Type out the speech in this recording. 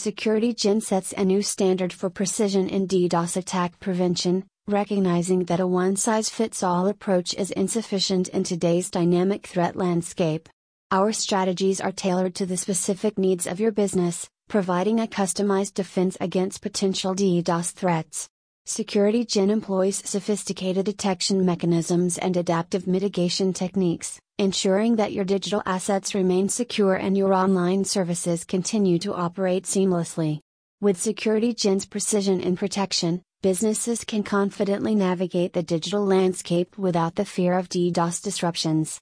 SecurityGen sets a new standard for precision in DDoS attack prevention, recognizing that a one size fits all approach is insufficient in today's dynamic threat landscape. Our strategies are tailored to the specific needs of your business, providing a customized defense against potential DDoS threats. SecurityGen employs sophisticated detection mechanisms and adaptive mitigation techniques, ensuring that your digital assets remain secure and your online services continue to operate seamlessly. With SecurityGen's precision in protection, businesses can confidently navigate the digital landscape without the fear of DDoS disruptions.